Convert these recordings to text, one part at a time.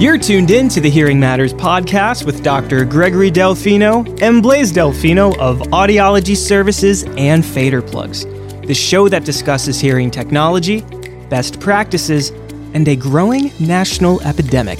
You're tuned in to the Hearing Matters podcast with Dr. Gregory Delfino and Blaise Delfino of Audiology Services and Fader Plugs, the show that discusses hearing technology, best practices, and a growing national epidemic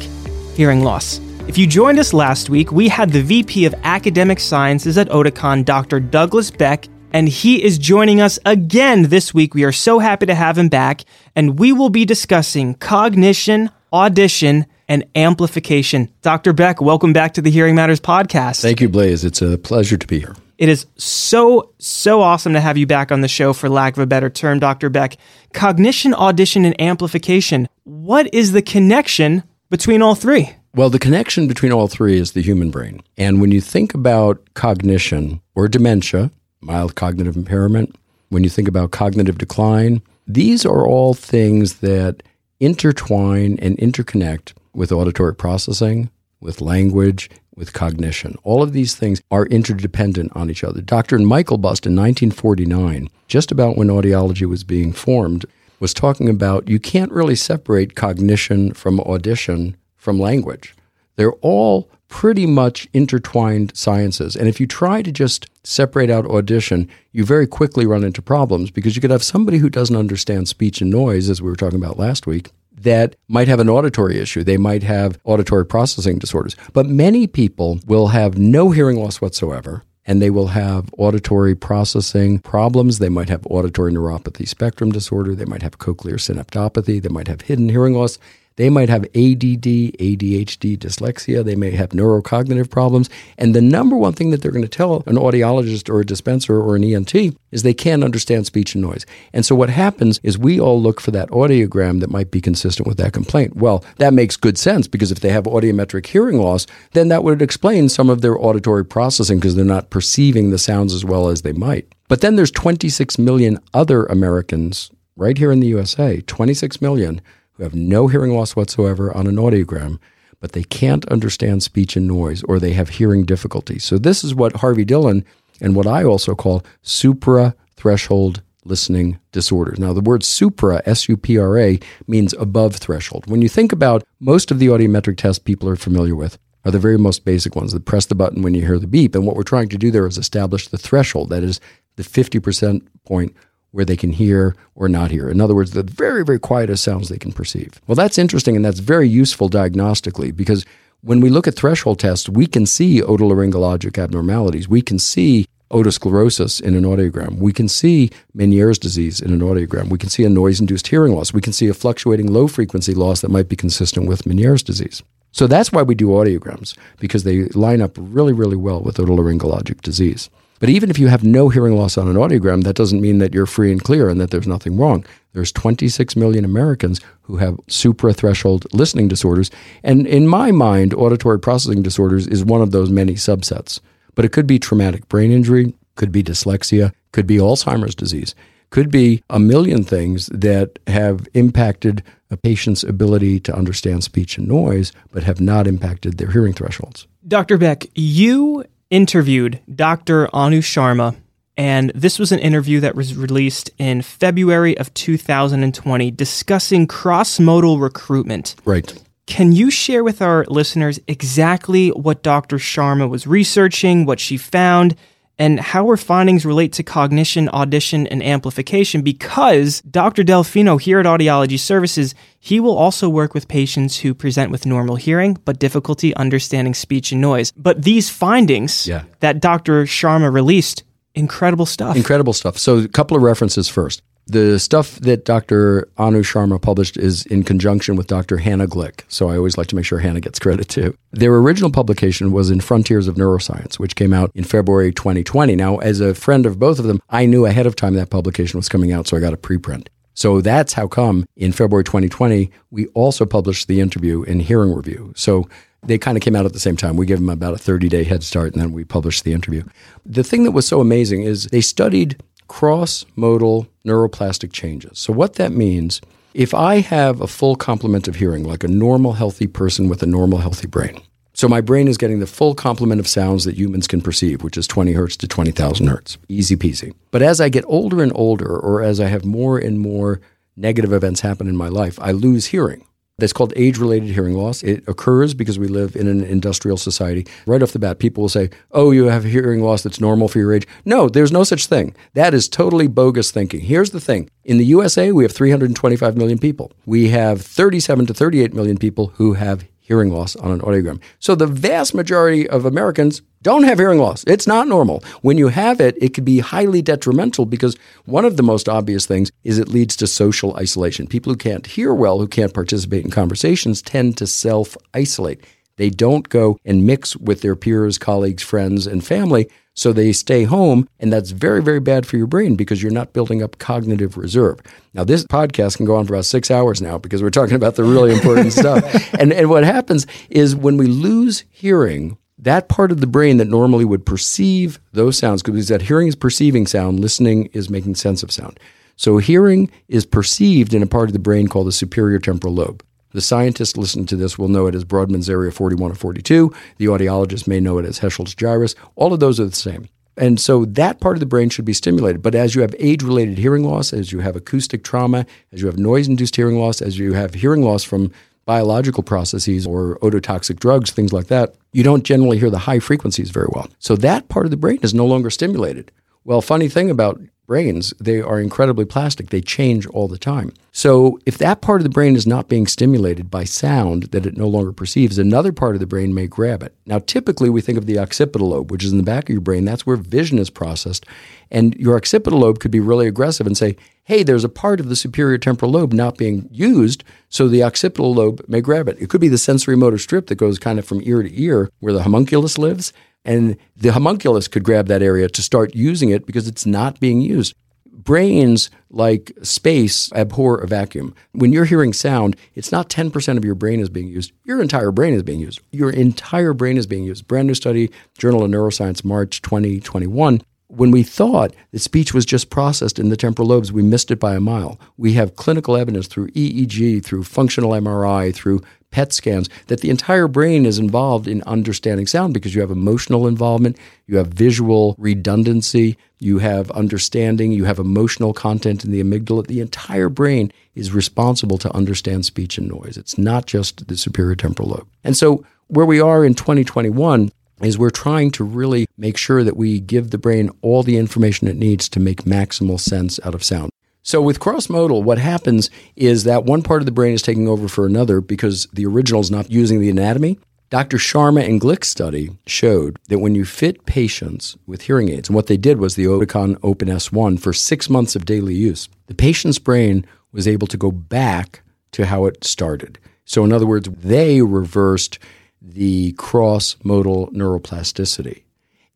hearing loss. If you joined us last week, we had the VP of Academic Sciences at Oticon, Dr. Douglas Beck, and he is joining us again this week. We are so happy to have him back, and we will be discussing cognition, audition, and amplification. Dr. Beck, welcome back to the Hearing Matters podcast. Thank you, Blaise. It's a pleasure to be here. It is so, so awesome to have you back on the show, for lack of a better term, Dr. Beck. Cognition, audition, and amplification. What is the connection between all three? Well, the connection between all three is the human brain. And when you think about cognition or dementia, mild cognitive impairment, when you think about cognitive decline, these are all things that intertwine and interconnect with auditory processing, with language, with cognition. All of these things are interdependent on each other. Dr. Myklebust in 1949, just about when audiology was being formed, was talking about you can't really separate cognition from audition from language. They're all pretty much intertwined sciences. And if you try to just separate out audition, you very quickly run into problems because you could have somebody who doesn't understand speech and noise, as we were talking about last week, that might have an auditory issue. They might have auditory processing disorders. But many people will have no hearing loss whatsoever. And they will have auditory processing problems. They might have auditory neuropathy spectrum disorder. They might have cochlear synaptopathy. They might have hidden hearing loss. They might have ADD, ADHD, dyslexia. They may have neurocognitive problems. And the number one thing that they're going to tell an audiologist or a dispenser or an ENT is they can't understand speech and noise. And so what happens is we all look for that audiogram that might be consistent with that complaint. Well, that makes good sense because if they have audiometric hearing loss, then that would explain some of their auditory processing because they're not perceiving the sounds as well as they might. But then there's 26 million other Americans right here in the USA, 26 million who have no hearing loss whatsoever on an audiogram, but they can't understand speech and noise or they have hearing difficulties. So, this is what Harvey Dillon and what I also call supra threshold listening disorders. Now, the word supra, S U P R A, means above threshold. When you think about most of the audiometric tests people are familiar with, are the very most basic ones that press the button when you hear the beep. And what we're trying to do there is establish the threshold, that is the 50% point where they can hear or not hear. In other words, the very, very quietest sounds they can perceive. Well, that's interesting and that's very useful diagnostically because when we look at threshold tests, we can see otolaryngologic abnormalities. We can see otosclerosis in an audiogram. We can see Meniere's disease in an audiogram. We can see a noise induced hearing loss. We can see a fluctuating low frequency loss that might be consistent with Meniere's disease. So that's why we do audiograms, because they line up really, really well with otolaryngologic disease. But even if you have no hearing loss on an audiogram, that doesn't mean that you're free and clear and that there's nothing wrong. There's 26 million Americans who have suprathreshold listening disorders. And in my mind, auditory processing disorders is one of those many subsets. But it could be traumatic brain injury, could be dyslexia, could be Alzheimer's disease, could be a million things that have impacted a patient's ability to understand speech and noise, but have not impacted their hearing thresholds. Dr. Beck, you interviewed Dr. Anu Sharma, and this was an interview that was released in February of 2020 discussing cross modal recruitment. Right. Can you share with our listeners exactly what Dr. Sharma was researching, what she found, and how her findings relate to cognition, audition, and amplification because Dr. Delfino here at Audiology Services, he will also work with patients who present with normal hearing but difficulty understanding speech and noise. But these findings Yeah. that Dr. Sharma released, incredible stuff. Incredible stuff. So, a couple of references first. The stuff that Dr. Anu Sharma published is in conjunction with Dr. Hannah Glick. So I always like to make sure Hannah gets credit too. Their original publication was in Frontiers of Neuroscience, which came out in February 2020. Now, as a friend of both of them, I knew ahead of time that publication was coming out, so I got a preprint. So that's how come in February 2020, we also published the interview in Hearing Review. So they kind of came out at the same time. We gave them about a 30 day head start and then we published the interview. The thing that was so amazing is they studied cross modal neuroplastic changes. So, what that means, if I have a full complement of hearing, like a normal, healthy person with a normal, healthy brain, so my brain is getting the full complement of sounds that humans can perceive, which is 20 hertz to 20,000 hertz. Easy peasy. But as I get older and older, or as I have more and more negative events happen in my life, I lose hearing. That's called age related hearing loss. It occurs because we live in an industrial society. Right off the bat, people will say, Oh, you have hearing loss that's normal for your age. No, there's no such thing. That is totally bogus thinking. Here's the thing in the USA, we have 325 million people. We have 37 to 38 million people who have hearing loss on an audiogram. So the vast majority of Americans don't have hearing loss. It's not normal. When you have it, it could be highly detrimental because one of the most obvious things is it leads to social isolation. People who can't hear well, who can't participate in conversations, tend to self isolate. They don't go and mix with their peers, colleagues, friends, and family so they stay home, and that's very, very bad for your brain because you're not building up cognitive reserve. Now, this podcast can go on for about six hours now because we're talking about the really important stuff. And, and what happens is when we lose hearing, that part of the brain that normally would perceive those sounds, because that hearing is perceiving sound, listening is making sense of sound. So hearing is perceived in a part of the brain called the superior temporal lobe. The scientists listening to this will know it as Brodmann's area 41 or 42. The audiologist may know it as Heschl's gyrus. All of those are the same. And so that part of the brain should be stimulated. But as you have age related hearing loss, as you have acoustic trauma, as you have noise induced hearing loss, as you have hearing loss from biological processes or ototoxic drugs, things like that, you don't generally hear the high frequencies very well. So that part of the brain is no longer stimulated. Well, funny thing about brains, they are incredibly plastic. They change all the time. So, if that part of the brain is not being stimulated by sound that it no longer perceives, another part of the brain may grab it. Now, typically we think of the occipital lobe, which is in the back of your brain. That's where vision is processed. And your occipital lobe could be really aggressive and say, hey, there's a part of the superior temporal lobe not being used, so the occipital lobe may grab it. It could be the sensory motor strip that goes kind of from ear to ear where the homunculus lives. And the homunculus could grab that area to start using it because it's not being used. Brains, like space, abhor a vacuum. When you're hearing sound, it's not 10% of your brain is being used. Your entire brain is being used. Your entire brain is being used. Brand new study, Journal of Neuroscience, March 2021. When we thought that speech was just processed in the temporal lobes, we missed it by a mile. We have clinical evidence through EEG, through functional MRI, through PET scans, that the entire brain is involved in understanding sound because you have emotional involvement, you have visual redundancy, you have understanding, you have emotional content in the amygdala. The entire brain is responsible to understand speech and noise. It's not just the superior temporal lobe. And so, where we are in 2021 is we're trying to really make sure that we give the brain all the information it needs to make maximal sense out of sound. So with cross-modal, what happens is that one part of the brain is taking over for another because the original is not using the anatomy. Dr. Sharma and Glick's study showed that when you fit patients with hearing aids, and what they did was the Oticon Opn S1 for six months of daily use, the patient's brain was able to go back to how it started. So, in other words, they reversed the cross modal neuroplasticity.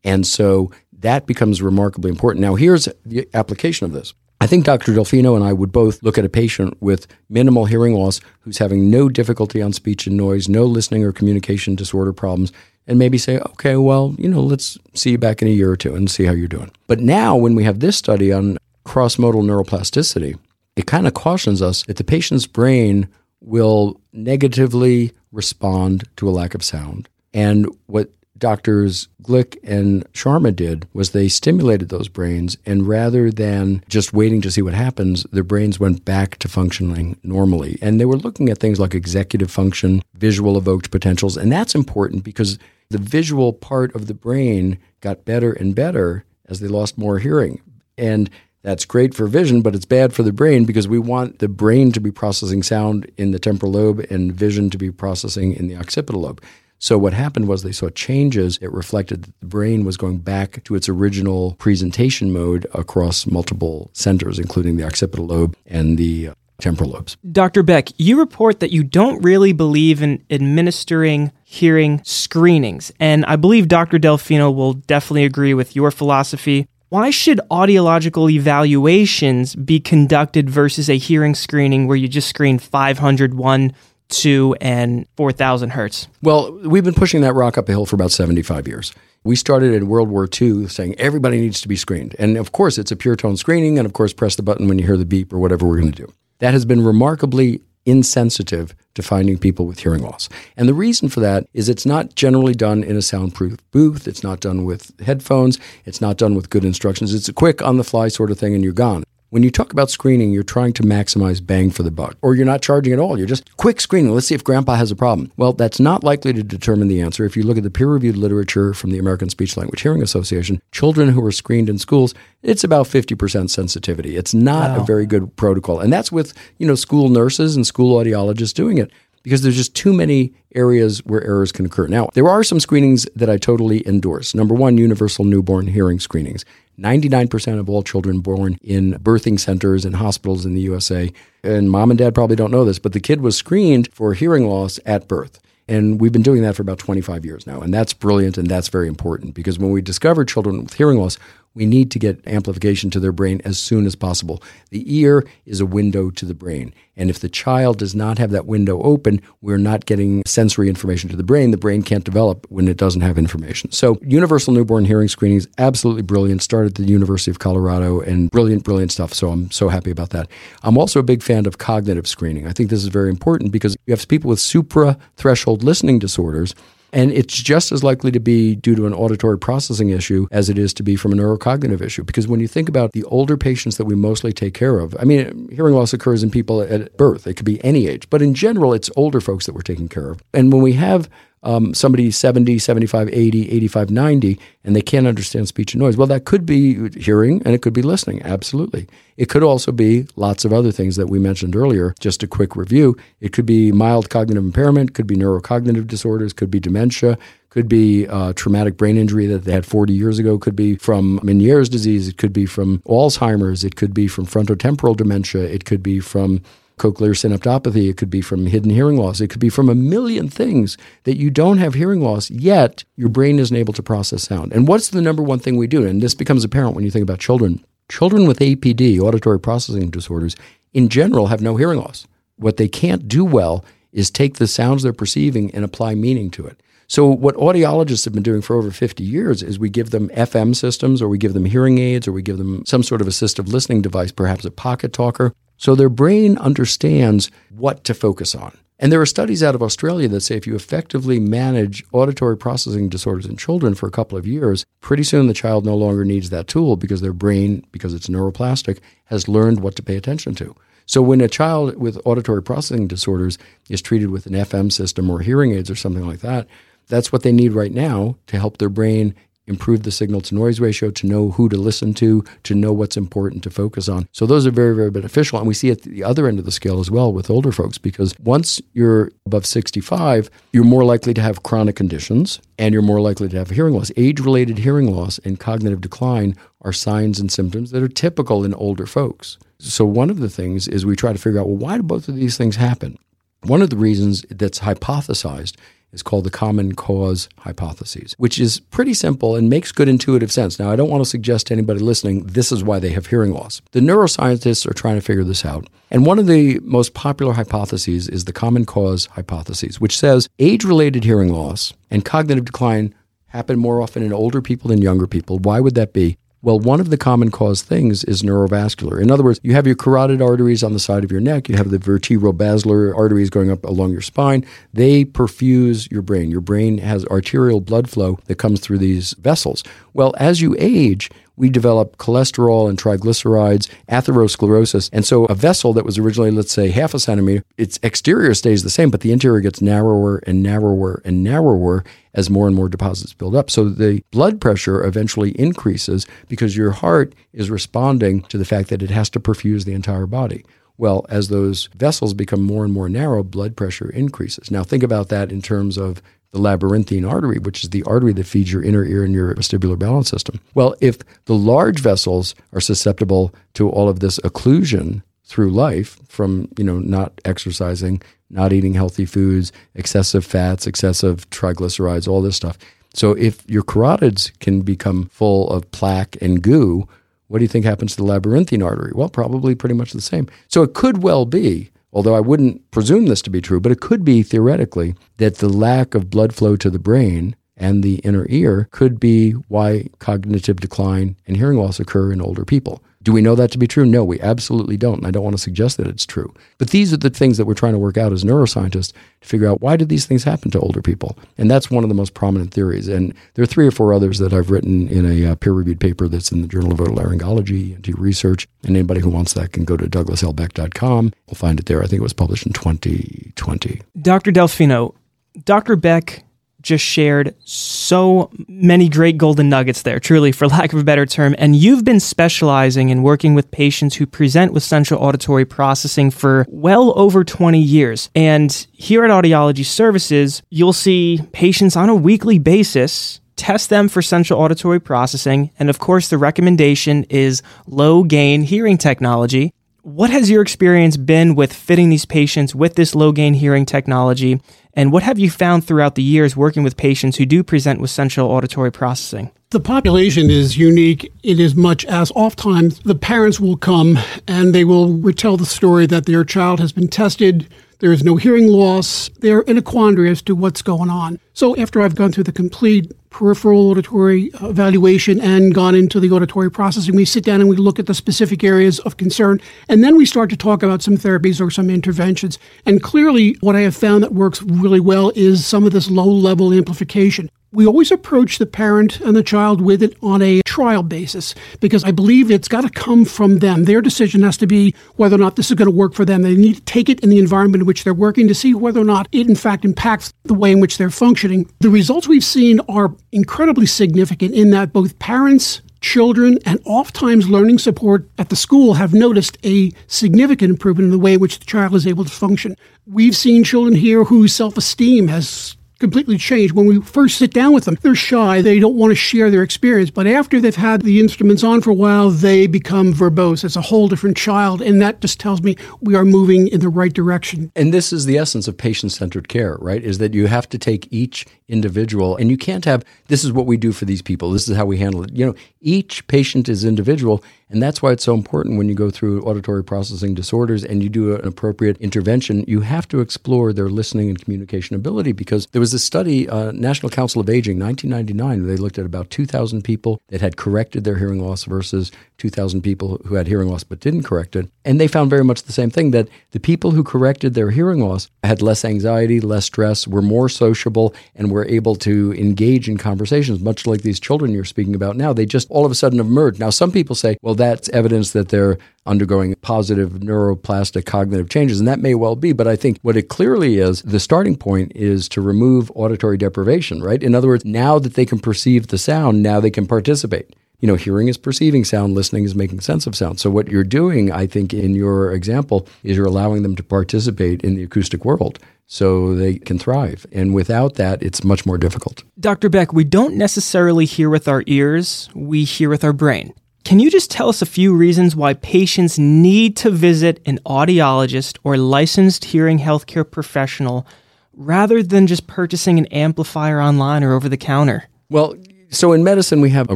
And so that becomes remarkably important. Now, here's the application of this. I think Dr. Delfino and I would both look at a patient with minimal hearing loss who's having no difficulty on speech and noise, no listening or communication disorder problems, and maybe say, okay, well, you know, let's see you back in a year or two and see how you're doing. But now, when we have this study on cross modal neuroplasticity, it kind of cautions us that the patient's brain will negatively respond to a lack of sound. And what doctors Glick and Sharma did was they stimulated those brains, and rather than just waiting to see what happens, their brains went back to functioning normally. And they were looking at things like executive function, visual evoked potentials, and that's important because the visual part of the brain got better and better as they lost more hearing. And that's great for vision, but it's bad for the brain because we want the brain to be processing sound in the temporal lobe and vision to be processing in the occipital lobe. So what happened was they saw changes It reflected that the brain was going back to its original presentation mode across multiple centers, including the occipital lobe and the uh, temporal lobes. Dr. Beck, you report that you don't really believe in administering hearing screenings, and I believe Dr. Delfino will definitely agree with your philosophy. Why should audiological evaluations be conducted versus a hearing screening where you just screen 501, 2, and 4000 hertz? Well, we've been pushing that rock up a hill for about 75 years. We started in World War II saying everybody needs to be screened. And of course, it's a pure tone screening, and of course, press the button when you hear the beep or whatever we're going to do. That has been remarkably insensitive to finding people with hearing loss. And the reason for that is it's not generally done in a soundproof booth, it's not done with headphones, it's not done with good instructions. It's a quick on the fly sort of thing and you're gone. When you talk about screening, you're trying to maximize bang for the buck, or you're not charging at all. You're just quick screening. Let's see if grandpa has a problem. Well, that's not likely to determine the answer. If you look at the peer reviewed literature from the American Speech Language Hearing Association, children who are screened in schools, it's about 50% sensitivity. It's not wow. a very good protocol. And that's with, you know, school nurses and school audiologists doing it because there's just too many areas where errors can occur. Now, there are some screenings that I totally endorse. Number one, universal newborn hearing screenings. 99% of all children born in birthing centers and hospitals in the USA, and mom and dad probably don't know this, but the kid was screened for hearing loss at birth. And we've been doing that for about 25 years now. And that's brilliant and that's very important because when we discover children with hearing loss, we need to get amplification to their brain as soon as possible. The ear is a window to the brain. And if the child does not have that window open, we're not getting sensory information to the brain. The brain can't develop when it doesn't have information. So, universal newborn hearing screening is absolutely brilliant. Started at the University of Colorado and brilliant, brilliant stuff. So, I'm so happy about that. I'm also a big fan of cognitive screening. I think this is very important because you have people with supra threshold listening disorders and it's just as likely to be due to an auditory processing issue as it is to be from a neurocognitive issue. Because when you think about the older patients that we mostly take care of, I mean, hearing loss occurs in people at birth. It could be any age, but in general, it's older folks that we're taking care of. And when we have um, somebody 70, 75, 80, 85, 90, and they can't understand speech and noise. Well, that could be hearing and it could be listening, absolutely. It could also be lots of other things that we mentioned earlier. Just a quick review. It could be mild cognitive impairment, could be neurocognitive disorders, could be dementia, could be uh, traumatic brain injury that they had 40 years ago, could be from Meniere's disease, it could be from Alzheimer's, it could be from frontotemporal dementia, it could be from cochlear synaptopathy. It could be from hidden hearing loss. It could be from a million things that you don't have hearing loss, yet your brain isn't able to process sound. And what's the number one thing we do? And this becomes apparent when you think about children. Children with APD, auditory processing disorders, in general have no hearing loss. What they can't do well is take the sounds they're perceiving and apply meaning to it. So, what audiologists have been doing for over 50 years is we give them FM systems, or we give them hearing aids, or we give them some sort of assistive listening device, perhaps a pocket talker, so their brain understands what to focus on. And there are studies out of Australia that say if you effectively manage auditory processing disorders in children for a couple of years, pretty soon the child no longer needs that tool because their brain, because it's neuroplastic, has learned what to pay attention to. So when a child with auditory processing disorders is treated with an FM system or hearing aids or something like that, that's what they need right now to help their brain improve the signal to noise ratio, to know who to listen to, to know what's important to focus on. So those are very, very beneficial. And we see at the other end of the scale as well with older folks because once you're above 65, you're more likely to have chronic conditions and you're more likely to have hearing loss. Age related hearing loss and cognitive decline are signs and symptoms that are typical in older folks. So one of the things is we try to figure out well, why do both of these things happen? One of the reasons that's hypothesized is called the common cause hypothesis, which is pretty simple and makes good intuitive sense. Now, I don't want to suggest to anybody listening this is why they have hearing loss. The neuroscientists are trying to figure this out. And one of the most popular hypotheses is the common cause hypothesis, which says age related hearing loss and cognitive decline happen more often in older people than younger people. Why would that be? Well, one of the common cause things is neurovascular. In other words, you have your carotid arteries on the side of your neck, you have the vertebrobasilar arteries going up along your spine. They perfuse your brain. Your brain has arterial blood flow that comes through these vessels. Well, as you age, we develop cholesterol and triglycerides, atherosclerosis. And so a vessel that was originally, let's say, half a centimeter, its exterior stays the same, but the interior gets narrower and narrower and narrower as more and more deposits build up. So the blood pressure eventually increases because your heart is responding to the fact that it has to perfuse the entire body. Well, as those vessels become more and more narrow, blood pressure increases. Now, think about that in terms of the labyrinthine artery, which is the artery that feeds your inner ear and your vestibular balance system. Well, if the large vessels are susceptible to all of this occlusion through life from, you know, not exercising, not eating healthy foods, excessive fats, excessive triglycerides, all this stuff. So if your carotids can become full of plaque and goo, what do you think happens to the labyrinthine artery? Well, probably pretty much the same. So it could well be although I wouldn't presume this to be true, but it could be theoretically that the lack of blood flow to the brain and the inner ear could be why cognitive decline and hearing loss occur in older people. Do we know that to be true? No, we absolutely don't. And I don't want to suggest that it's true. But these are the things that we're trying to work out as neuroscientists to figure out why did these things happen to older people? And that's one of the most prominent theories. And there are three or four others that I've written in a uh, peer reviewed paper that's in the Journal of Otolaryngology and do research. And anybody who wants that can go to douglaslbeck.com. We'll find it there. I think it was published in 2020. Dr. Delfino, Dr. Beck just shared so many great golden nuggets there, truly, for lack of a better term. And you've been specializing in working with patients who present with central auditory processing for well over 20 years. And here at Audiology Services, you'll see patients on a weekly basis test them for central auditory processing. And of course, the recommendation is low gain hearing technology. What has your experience been with fitting these patients with this low gain hearing technology? And what have you found throughout the years working with patients who do present with central auditory processing? The population is unique in as much as oftentimes the parents will come and they will retell the story that their child has been tested, there is no hearing loss, they're in a quandary as to what's going on. So after I've gone through the complete peripheral auditory uh, evaluation and gone into the auditory processing, we sit down and we look at the specific areas of concern. And then we start to talk about some therapies or some interventions. And clearly, what I have found that works really well is some of this low level amplification. We always approach the parent and the child with it on a trial basis because I believe it's got to come from them. Their decision has to be whether or not this is going to work for them. They need to take it in the environment in which they're working to see whether or not it, in fact, impacts the way in which they're functioning. The results we've seen are incredibly significant in that both parents, children, and oftentimes learning support at the school have noticed a significant improvement in the way in which the child is able to function. We've seen children here whose self esteem has completely changed. When we first sit down with them, they're shy. They don't want to share their experience. But after they've had the instruments on for a while, they become verbose. It's a whole different child. And that just tells me we are moving in the right direction. And this is the essence of patient centered care, right? Is that you have to take each individual and you can't have this is what we do for these people. This is how we handle it. You know, each patient is individual and that's why it's so important when you go through auditory processing disorders and you do an appropriate intervention, you have to explore their listening and communication ability because there was a study, uh, National Council of Aging, 1999, they looked at about 2,000 people that had corrected their hearing loss versus 2,000 people who had hearing loss but didn't correct it. And they found very much the same thing that the people who corrected their hearing loss had less anxiety, less stress, were more sociable, and were able to engage in conversations, much like these children you're speaking about now. They just all of a sudden emerged. Now, some people say, well, that's evidence that they're undergoing positive neuroplastic cognitive changes, and that may well be. But I think what it clearly is, the starting point is to remove auditory deprivation, right? In other words, now that they can perceive the sound, now they can participate you know, hearing is perceiving sound, listening is making sense of sound. So what you're doing, I think, in your example, is you're allowing them to participate in the acoustic world so they can thrive. And without that, it's much more difficult. Dr. Beck, we don't necessarily hear with our ears, we hear with our brain. Can you just tell us a few reasons why patients need to visit an audiologist or licensed hearing healthcare professional rather than just purchasing an amplifier online or over the counter? Well, so in medicine, we have a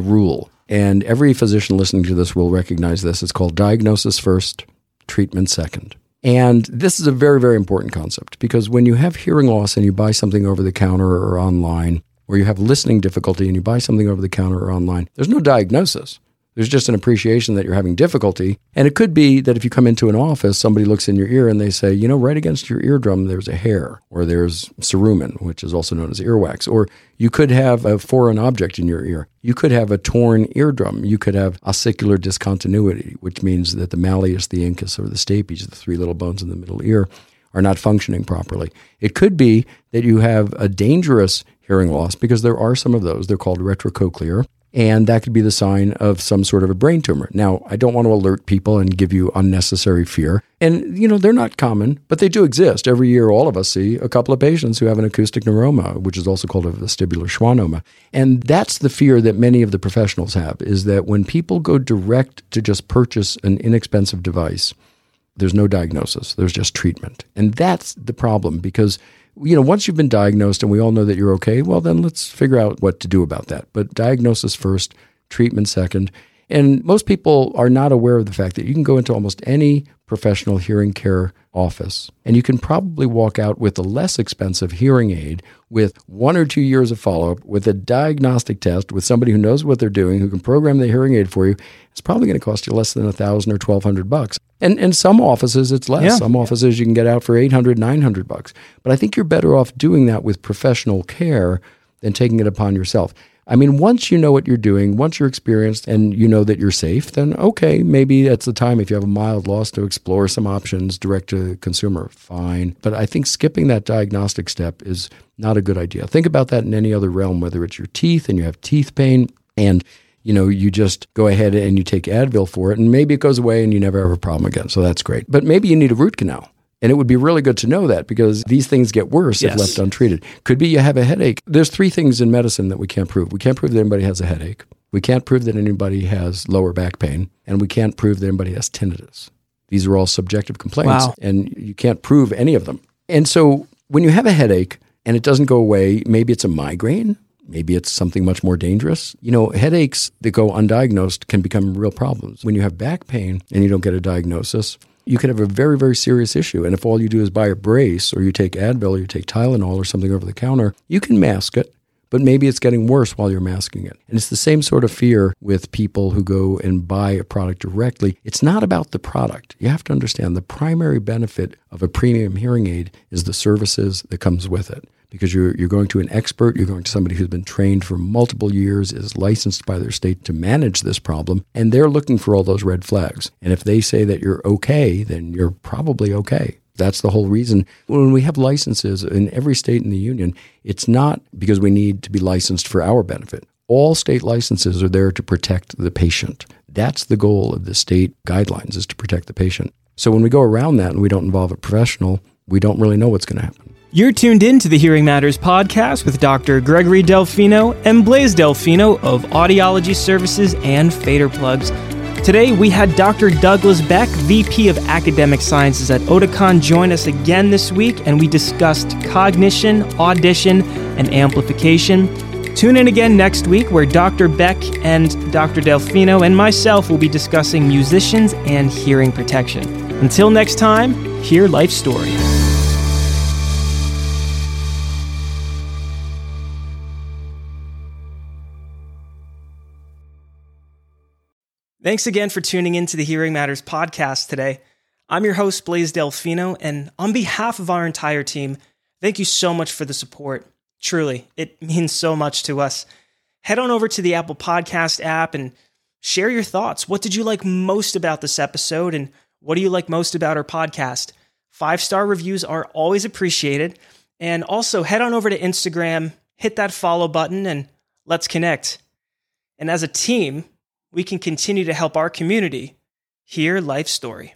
rule and every physician listening to this will recognize this. It's called diagnosis first, treatment second. And this is a very, very important concept because when you have hearing loss and you buy something over the counter or online, or you have listening difficulty and you buy something over the counter or online, there's no diagnosis. There's just an appreciation that you're having difficulty. And it could be that if you come into an office, somebody looks in your ear and they say, you know, right against your eardrum, there's a hair, or there's cerumen, which is also known as earwax. Or you could have a foreign object in your ear. You could have a torn eardrum. You could have ossicular discontinuity, which means that the malleus, the incus, or the stapes, the three little bones in the middle ear, are not functioning properly. It could be that you have a dangerous hearing loss because there are some of those. They're called retrocochlear and that could be the sign of some sort of a brain tumor. Now, I don't want to alert people and give you unnecessary fear. And, you know, they're not common, but they do exist. Every year, all of us see a couple of patients who have an acoustic neuroma, which is also called a vestibular schwannoma. And that's the fear that many of the professionals have is that when people go direct to just purchase an inexpensive device, there's no diagnosis, there's just treatment. And that's the problem because you know, once you've been diagnosed and we all know that you're okay, well, then let's figure out what to do about that. But diagnosis first, treatment second. And most people are not aware of the fact that you can go into almost any professional hearing care office and you can probably walk out with a less expensive hearing aid with one or two years of follow up, with a diagnostic test, with somebody who knows what they're doing, who can program the hearing aid for you. It's probably going to cost you less than a thousand or twelve hundred bucks. And in some offices, it's less. Yeah. Some offices you can get out for 800, 900 bucks. But I think you're better off doing that with professional care than taking it upon yourself. I mean, once you know what you're doing, once you're experienced and you know that you're safe, then okay, maybe that's the time if you have a mild loss to explore some options direct to the consumer, fine. But I think skipping that diagnostic step is not a good idea. Think about that in any other realm, whether it's your teeth and you have teeth pain and you know, you just go ahead and you take Advil for it, and maybe it goes away and you never have a problem again. So that's great. But maybe you need a root canal. And it would be really good to know that because these things get worse Yes. if left untreated. Could be you have a headache. There's three things in medicine that we can't prove. We can't prove that anybody has a headache. We can't prove that anybody has lower back pain. And we can't prove that anybody has tinnitus. These are all subjective complaints, Wow. and you can't prove any of them. And so when you have a headache and it doesn't go away, maybe it's a migraine, maybe it's something much more dangerous. You know, headaches that go undiagnosed can become real problems. When you have back pain and you don't get a diagnosis, you could have a very, very serious issue. And if all you do is buy a brace or you take Advil or you take Tylenol or something over the counter, you can mask it. But maybe it's getting worse while you're masking it. And it's the same sort of fear with people who go and buy a product directly. It's not about the product. You have to understand the primary benefit of a premium hearing aid is the services that comes with it. Because you're, you're going to an expert, you're going to somebody who's been trained for multiple years, is licensed by their state to manage this problem, and they're looking for all those red flags. And if they say that you're okay, then you're probably okay. That's the whole reason. When we have licenses in every state in the union, it's not because we need to be licensed for our benefit. All state licenses are there to protect the patient. That's the goal of the state guidelines is to protect the patient. So when we go around that and we don't involve a professional, we don't really know what's going to happen. You're tuned in to the Hearing Matters podcast with Dr. Gregory Delfino and Blaise Delfino of Audiology Services and Fader Plugs. Today, we had Dr. Douglas Beck, VP of Academic Sciences at Oticon, join us again this week, and we discussed cognition, audition, and amplification. Tune in again next week, where Dr. Beck and Dr. Delfino and myself will be discussing musicians and hearing protection. Until next time, hear life story. Thanks again for tuning in to the Hearing Matters podcast today. I'm your host, Blaise Delfino, and on behalf of our entire team, thank you so much for the support. Truly, it means so much to us. Head on over to the Apple Podcast app and share your thoughts. What did you like most about this episode, and what do you like most about our podcast? Five star reviews are always appreciated. And also, head on over to Instagram, hit that follow button, and let's connect. And as a team, we can continue to help our community hear life story.